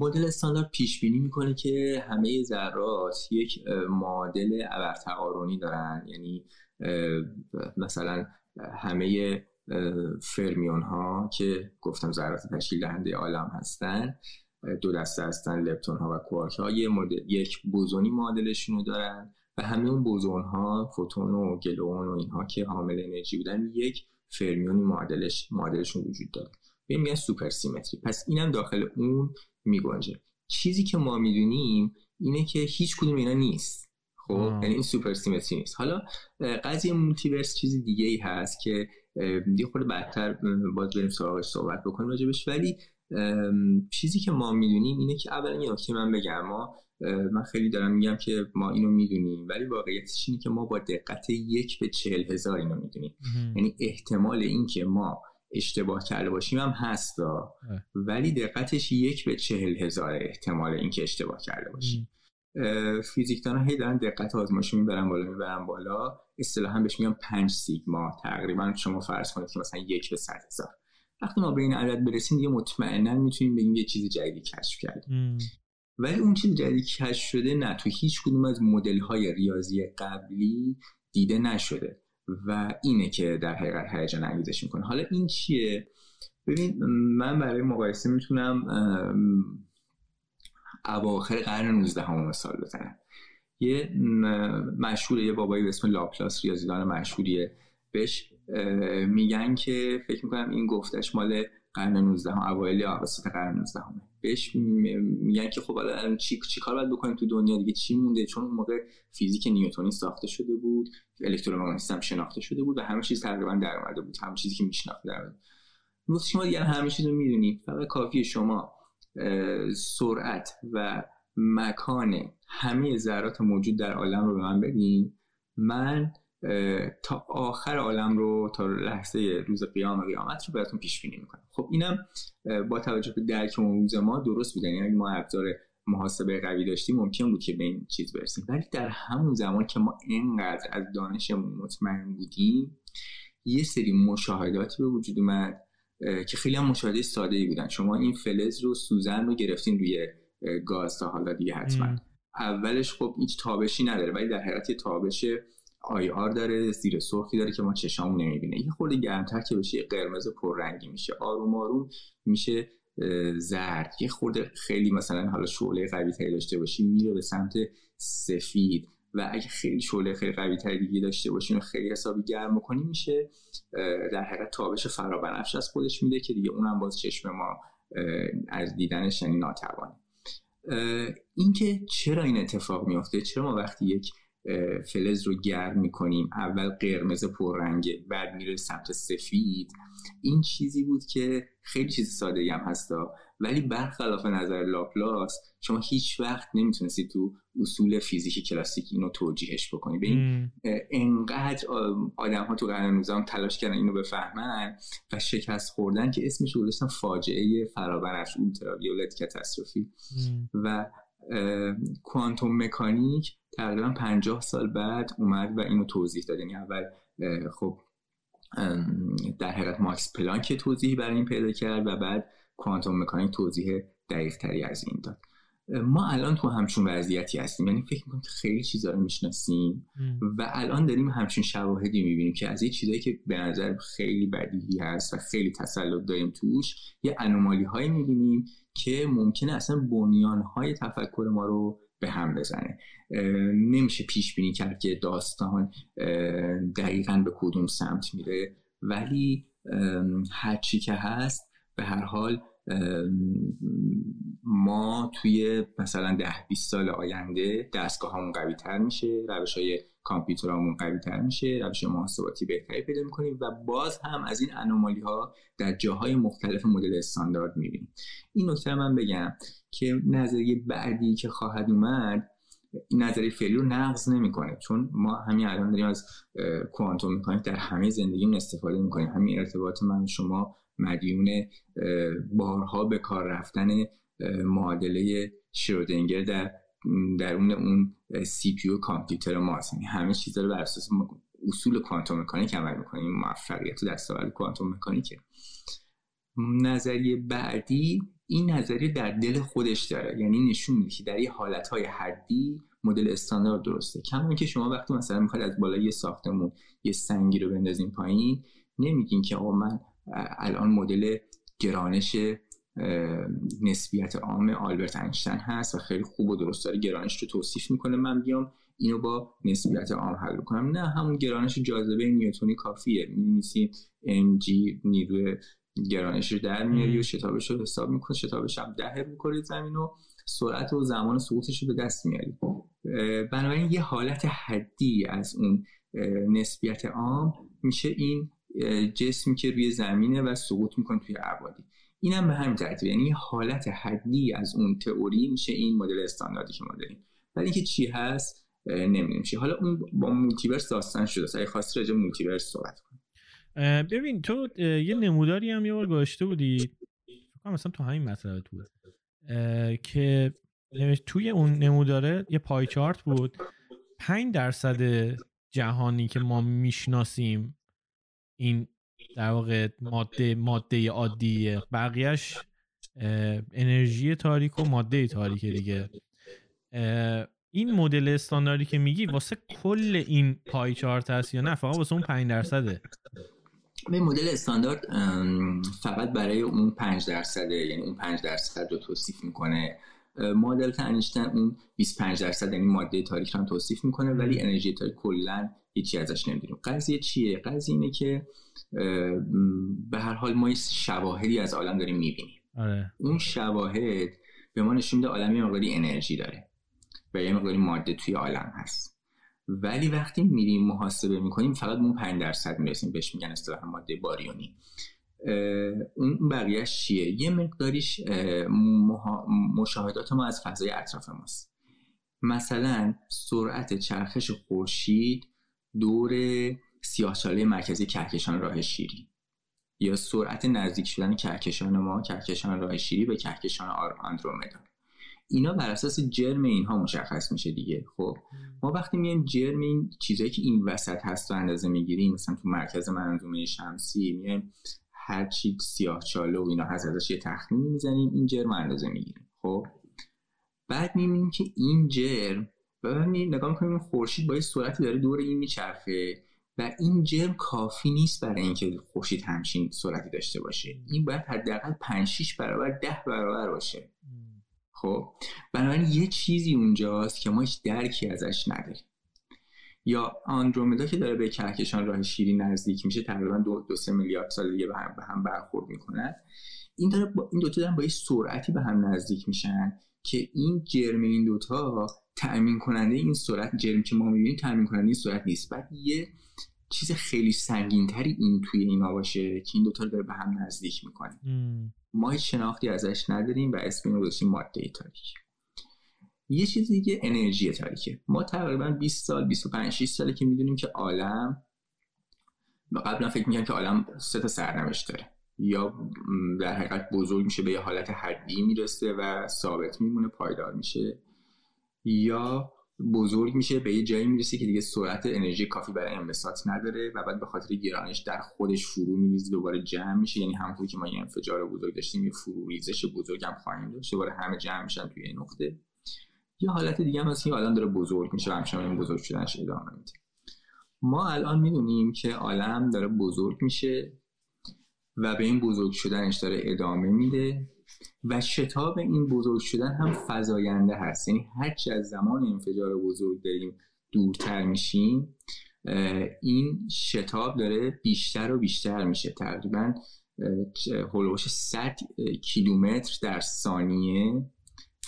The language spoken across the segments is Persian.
مدل استاندارد پیش بینی می‌کنه که همه ذرات یک معادل ابرتقارنی دارن. یعنی مثلا همه فرمیون ها که گفتم ذرات تشکیل دهنده عالم هستن دو دسته هستن لپتون ها و کوارک ها یه مدل، یک بوزونی معادلشون رو دارن و همه اون بوزون ها فوتون و گلون و اینها که حامل انرژی بودن یک فرمیونی معادلش معادلشون وجود داره. بهش میگن supersymmetry. پس اینم داخل اون میگنجه. چیزی که ما می‌دونیم اینه که هیچ کدوم اینا نیست. خب؟ یعنی این supersymmetry نیست. حالا قضیه multiverse چیز دیگه ای هست که دیگه خود بعدتر باز بریم سراغش صحبت بکنیم راجبش. ولی چیزی که ما می‌دونیم اینه که اولا یه نکته من بگم. ما من خیلی دارم میگم که ما اینو می‌دونیم. ولی واقعیتش اینه که ما با دقت یک به چهل هزار اینو می‌دونیم. یعنی احتمال اینکه ما اشتباه کرده باشیم هم هست ولی دقتش یک به چهل هزار احتمال اینکه اشتباه کرده باشیم. فیزیکدان هی دارن دقت آزمایش می‌برن بالا می‌برن بالا. اصطلاحا بهش میگن پنج سیگما تقریبا. شما فرض کنید که مثلا یک به صد هزار. وقتی ما به این عدد برسیم دیگه مطمئنا می‌تونیم بگیم یه چیز جدیدی کشف کردیم. ولی اون چیز جدیدی کشف شده نه. تو هیچ کدوم از مدل های ریاضی قبلی دیده نشده. و اینه که در حقیقت هیجان انگیزش می‌کنه. حالا این چیه؟ ببین من برای مقایسه می‌تونم اواخر قرن 19 هم مثال بزنم. یه مشهوره یه بابایی به اسم لاپلاس ریاضیدان مشهوریه. بهش میگن که فکر می‌کنم این گفتش مال قرن 19 هم اوایل یا قرن 19 همه بهش میگن که خب حالا چی, چی کار باید بکنیم تو دنیا دیگه؟ چی مونده؟ چون اون موقع فیزیک نیوتونی ساخته شده بود الکترومغناطیسی هم شناخته شده بود و همه چیز تقریبا در اومده بود. همه چیزی که میشناخت در اومده شما دیگه همه چیز رو می‌دونید فقط کافی شما سرعت و مکان همه ذرات موجود در عالم رو به من بدین. من تا آخر عالم رو تا لحظه روز قیام قیامت رو براتون پیش بینی می‌کنم. خب اینم با توجه به درک روز ما درست بودن یعنی ما ابزار محاسبه قوی داشتیم ممکن بود که به این چیز برسیم. ولی در همون زمان که ما اینقدر از دانشمون مطمئن بودیم یه سری مشاهداتی به وجود اومد که خیلی هم مشاهده ساده ای بودن. شما این فلز رو سوزن رو گرفتین روی گاز تا حالا دیگه حتما. اولش خب هیچ تابشی نداره ولی در حقیقت تابش آی آر داره زیر سرخی داره که ما چشامون نمی‌بینه. یه خورده گرمتر که بشه قرمز پررنگی میشه. آروم آروم میشه زرد. یه خورده خیلی مثلا حالا شعله قوی تری داشته باشی میره به سمت سفید. و اگه خیلی شعله خیلی قوی تری دیگه داشته باشیم و خیلی حسابی گرم بکنیم میشه در حقیقت تابش فرابنفش از خودش میده که دیگه اونم باز چشم ما از دیدنش یعنی ناتوانه. اینکه چرا این اتفاق میافته؟ چرا ما وقتی یک فلز رو گرم می‌کنیم اول قرمز پررنگه بعد میره سمت سفید. این چیزی بود که خیلی چیز ساده هم هستا ولی برخلاف نظر لاپلاس شما هیچ وقت نمی‌تونستی تو اصول فیزیک کلاسیک اینو توجیهش بکنی. به این انقدر آدم ها تو قرن 19 تلاش کردن اینو بفهمن و شکست خوردن که اسمش رو گذاشتن فاجعه فرابنفش ultraviolet catastrophe. و کوانتوم مکانیک تقریبا پنجاه سال بعد اومد و اینو توضیح داد. یعنی اول خب در حقیقت ماکس پلانک توضیحی برای این پیدا کرد و بعد کوانتوم مکانیک توضیح دقیق تری از این داد. ما الان تو همچون وضعیتی هستیم. یعنی فکر می‌کنم که خیلی چیزا رو می‌شناسیم و الان داریم همچون شواهدی می‌بینیم که از این چیزایی که به نظر خیلی بدیهی هست و خیلی تسلط داریم توش یه انومالی هایی می‌بینیم که ممکنه اصلا بنیان های تفکر ما رو به هم بزنه. نمیشه پیش بینی کرد که داستان دقیقا به کدوم سمت میره. ولی هرچی که هست به هر حال ما توی مثلا ده 20 سال آینده دستگاه همون قوی تر میشه روش های کامپیوتر همون قوی تر میشه روش محاسباتی بهتری پیدا می‌کنیم و باز هم از این انومالی ها در جاهای مختلف مدل استاندارد می‌بینیم این نکته من بگم که نظریه بعدی که خواهد اومد نظریه فعلی رو نقض نمی‌کنه چون ما همین الان داریم از کوانتوم می‌کنیم در همه زندگی استفاده می‌کنیم. همین ارتباط من شما مدیون بارها به کار رفتن معادله شرودنگر در درون اون سی پیو کامپیوتر ماست یعنی همه چیزا رو بر اساس اصول کوانتوم مکانیک عمل می‌کنیم موفقیت و دستاورد کوانتوم مکانیکه. نظریه بعدی این نظریه در دل خودش داره یعنی نشون میده که در یه حالتهای حدی مدل استاندارد درسته. کما که شما وقتی مثلا می‌خواید از بالای یه ساختمون یه سنگی رو بندازین پایین نمیگین که آقا من الان مدل گرانش نسبیت عام آلبرت اینشتین هست و خیلی خوب و درست داره. گرانش رو توصیف می‌کنه من بیام اینو با نسبیت عام حل کنم نه همون گرانش جاذبه نیوتونی کافیه. می‌نویسی ام نیروی گرانش رو در میاری و شتابش رو حساب می‌کنه شتابش هم ده می‌کنه زمین و سرعت و زمان سقوطش رو به دست میاری. بنابراین یه حالت حدی از اون نسبیت عام میشه این جسمی که روی زمینه و سقوط می‌کنه توی عبادی. اینم به همین ترتیب. یعنی حالت حدی از اون تئوری میشه این مدل استانداردی که ما داریم. ولی اینکه چی هست نمی‌دونیم. چی؟ حالا اون با multiverse داستان شده اگه خواستی راجع multiverse صحبت کن ببین تو یه نموداری هم یه بار گذاشته بودی. مثلا تو همین مطلب بود. که توی اون نموداره یه پای چارت بود. 5 درصد جهانی که ما می‌شناسیم این در واقع ماده ماده عادیه. بقیهش انرژی تاریک و ماده تاریک دیگه. این مدل استانداردی که میگی واسه کل این پای چارت هست یا نه؟ فقط واسه اون 5 درصده. به مدل استاندارد فقط برای اون 5 درصده یعنی اون 5 درصد رو توصیف می‌کنه. مدل تنیشتن اون 25 درصد یعنی ماده تاریک رو توصیف می‌کنه ولی انرژی تاریک کلا هیچی ازش نمی‌دونیم قضیه چیه؟ قضیه اینه که به هر حال ما شواهدی از عالم داریم می‌بینیم. آره. اون شواهد به ما نشون میده عالم یه انرژی داره و یه مقداری ماده توی عالم هست. ولی وقتی میریم محاسبه می‌کنیم فقط اون 5 درصد می‌رسیم. بهش میگن اصطلاحا ماده باریونی. اون بقیهش چیه؟ یه مقداریش مشاهدات ما از فضای اطراف ماست. مثلا سرعت چرخش خورشید دور سیاهچاله مرکزی کهکشان راه شیری یا سرعت نزدیک شدن کهکشان ما کهکشان راه شیری به کهکشان آندرومدا. اینا بر اساس جرم اینها مشخص میشه دیگه. خب ما وقتی میایم جرم این چیزایی که این وسط هست رو اندازه می‌گیریم مثلا تو مرکز منظومه شمسی میایم هر چی سیاه چاله و اینا هست ازش یه تخمینی می‌زنیم این جرم اندازه می‌گیریم خب؟ بعد می‌بینیم که این جرم و نگاه می‌کنیم خورشید با یه سرعتی داره دور این میچرخه و این جرم کافی نیست برای اینکه خورشید همچین سرعتی داشته باشه. این باید حداقل 5 6 برابر 10 برابر باشه. خب؟ بنابراین یه چیزی اونجاست که ما هیچ درکی ازش نداریم. یا آندرومدا که داره به کهکشان راه شیری نزدیک میشه تقریبا دو, دو سه میلیارد سال دیگه به هم, به هم برخورد می‌کنن این داره با این دوتا دارن با یه سرعتی به هم نزدیک میشن که این جرم این دوتا تأمین کننده این سرعت جرم که ما می‌بینیم تأمین کننده این سرعت نیست. بعد یه چیز خیلی سنگینتری این توی اینا باشه که این دوتا رو داره به هم نزدیک می‌کنه. ما هیچ شناختی ازش نداریم و اسم گذاشتیم ماده تاریک یه چیز دیگه انرژی تاریکه. ما تقریبا 20 سال 25 6 ساله که می‌دونیم که عالم قبلا فکر می‌کنم که عالم سه تا سرنوشت داره. یا در حقیقت بزرگ میشه به یه حالت حدی می‌رسه و ثابت میمونه پایدار میشه. یا بزرگ میشه به یه جایی می‌رسه که دیگه سرعت انرژی کافی برای انبساط نداره و بعد به خاطر گرانش در خودش فرو میریزه دوباره جمع میشه. یعنی همونطور که ما یه انفجار بزرگ داشتیم یه فرو ریزش بزرگ هم خواهیم داشت دوباره همه جمع میشن توی نقطه. یه حالت دیگه هم هست که الان داره بزرگ میشه و همچنان این بزرگ شدنش ادامه میده. ما الان می‌دونیم که عالم داره بزرگ میشه و به این بزرگ شدنش داره ادامه میده و شتاب این بزرگ شدن هم فضاینده هست. یعنی هرچی از زمان انفجار بزرگ داریم دورتر میشیم این شتاب داره بیشتر و بیشتر میشه. تقریبا هلوش 100 کیلومتر در ثانیه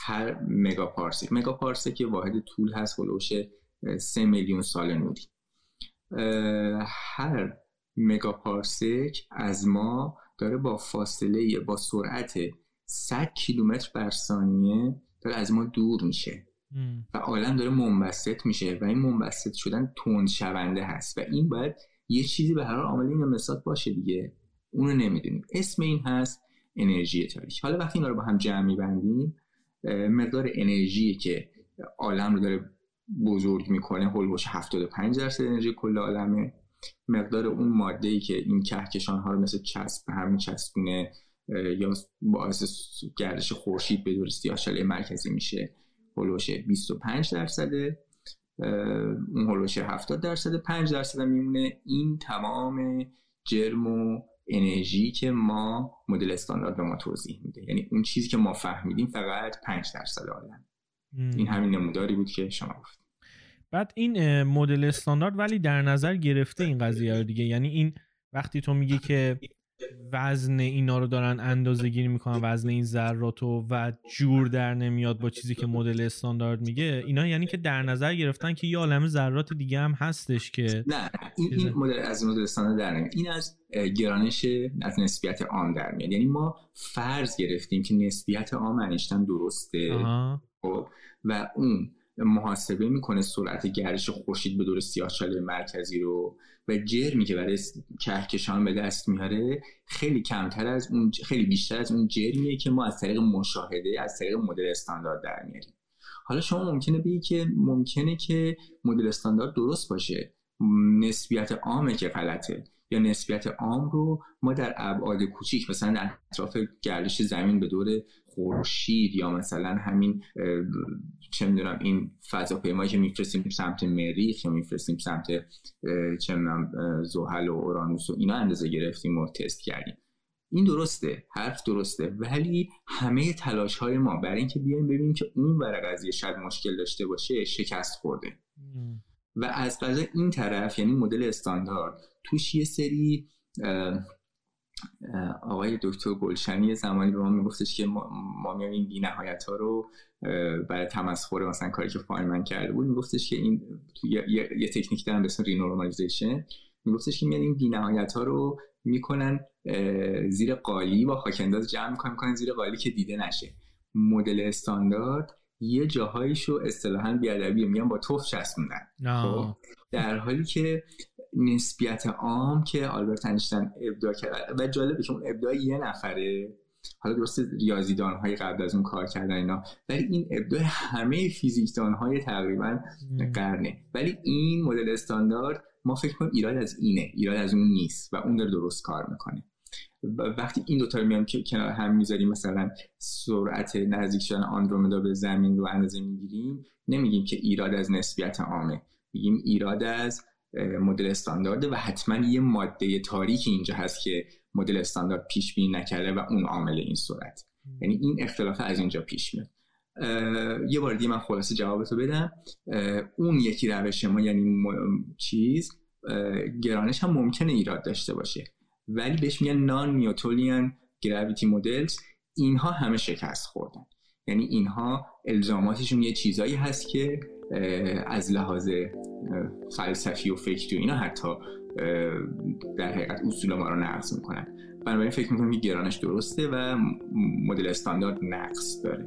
هر مگاپارسک مگاپارسک واحد طول هست هلوش 3 میلیون سال نوری. هر مگاپارسک از ما داره با فاصله با سرعت 100 کیلومتر بر ثانیه داره از ما دور میشه. و عالم داره منبسط میشه و این منبسط شدن تند شونده هست. و این باید یه چیزی به هر حال عامل این انبساط باشه دیگه. اونو نمی‌دونیم. اسم این هست انرژی تاریک. حالا وقتی اینا رو با هم جمع میبندیم مقدار انرژی که عالم رو داره بزرگ می‌کنه هولوش 75 درصد انرژی کل عالمه. مقدار اون ماده ای که این کهکشان ها رو مثل چسب به هم چسبونه یا باعث گردش خورشید به دور سیاهچاله مرکزی میشه هلوش 25 درصده اون هلوش 70 درصد 5 درصد میمونه این تمام جرم و انرژی که ما مدل استاندارد به ما توضیح میده. یعنی اون چیزی که ما فهمیدیم فقط 5 درصد عالم این همین نموداری بود که شما گفت بعد این مدل استاندارد ولی در نظر گرفته این قضیه رو دیگه. یعنی این وقتی تو میگی که وزن اینا رو دارن اندازه گیری می‌کنن وزن این ذرات و جور در نمیاد با چیزی که مدل استاندارد میگه. اینا یعنی که در نظر گرفتن که یه عالم ذرات دیگه هم هستش که نه این, این مدل از مدل استاندارد در نمیاد. این از گرانش از نسبیت عام در میاد. یعنی ما فرض گرفتیم که نسبیت عام انیشتن درسته. خب و اون محاسبه می‌کنه سرعت گردش خورشید به دور سیاهچاله مرکزی رو و جرمی که برای کهکشان به دست میاره خیلی کمتر از اون خیلی بیشتر از اون جرمیه که ما از طریق مشاهده از طریق مدل استاندارد در میاریم. حالا شما ممکنه بگی که ممکنه که مدل استاندارد درست باشه. نسبیت عامه که غلطه یا نسبیت عام رو ما در ابعاد کوچیک مثلا در اطراف گردش زمین به دور خورشید یا مثلا همین چه می‌دونم این فضاپیمایی که میفرستیم سمت مریخ یا میفرستیم سمت چه می‌دونم زحل و اورانوس و اینا اندازه گرفتیم و تست کردیم. این درسته حرف درسته ولی همه تلاش های ما برای اینکه بیایم ببینیم که اون برای قضیه شاید مشکل داشته باشه شکست خورده. و از قضا این طرف یعنی مدل استاندارد توش یه سری آقای دکتر گلشنی زمانی به ما میگفتش که ما, ما میایم این بینهایت ها رو برای تمسخر مثلا کاری که فایمن کرده بود میگفتش که این یه, یه, تکنیک دارن به اسم renormalization میگفتش که میان این بینهایت ها رو می‌کنن زیر قالی با خاکنداز جمع می‌کنن می‌کنن زیر قالی که دیده نشه. مدل استاندارد یه جاهایشو اصطلاحا بیادبی میان با توف چسبوندن. خب در حالی که نسبیت عام که آلبرت انیشتین ابداع کرد. و جالبه که اون ابداع یه نفره. حالا درست ریاضیدان های قبل از اون کار کردن اینا. ولی این ابداع همه فیزیکدان های تقریبا قرنه. ولی این مدل استاندارد ما فکر کنیم ایراد از اینه. ایراد از اون نیست و اون داره درست کار می‌کنه. وقتی این دوتا رو میام که کنار هم می‌ذاریم مثلا سرعت نزدیک شدن آندرومدا به زمین رو اندازه می‌گیریم نمیگیم که ایراد از نسبیت عامه. میگیم ایراد از مدل استاندارده و حتما یه ماده تاریکی اینجا هست که مدل استاندارد پیش بینی نکرده و اون عامل این صورت. یعنی این اختلاف از اینجا پیش میاد. یه بار دیگه من خلاصه جوابتو بدم. اون یکی روش ما یعنی چیز گرانش هم ممکنه ایراد داشته باشه. ولی بهش میگن نان نیوتولیان گراویتی مدلز اینها همه شکست خوردن. یعنی اینها الزاماتشون یه چیزایی هست که از لحاظ فلسفی و فکری و اینا حتی در حقیقت اصول ما رو نقض می‌کنن. بنابراین فکر می‌کنم که گرانش درسته و مدل استاندارد نقص داره.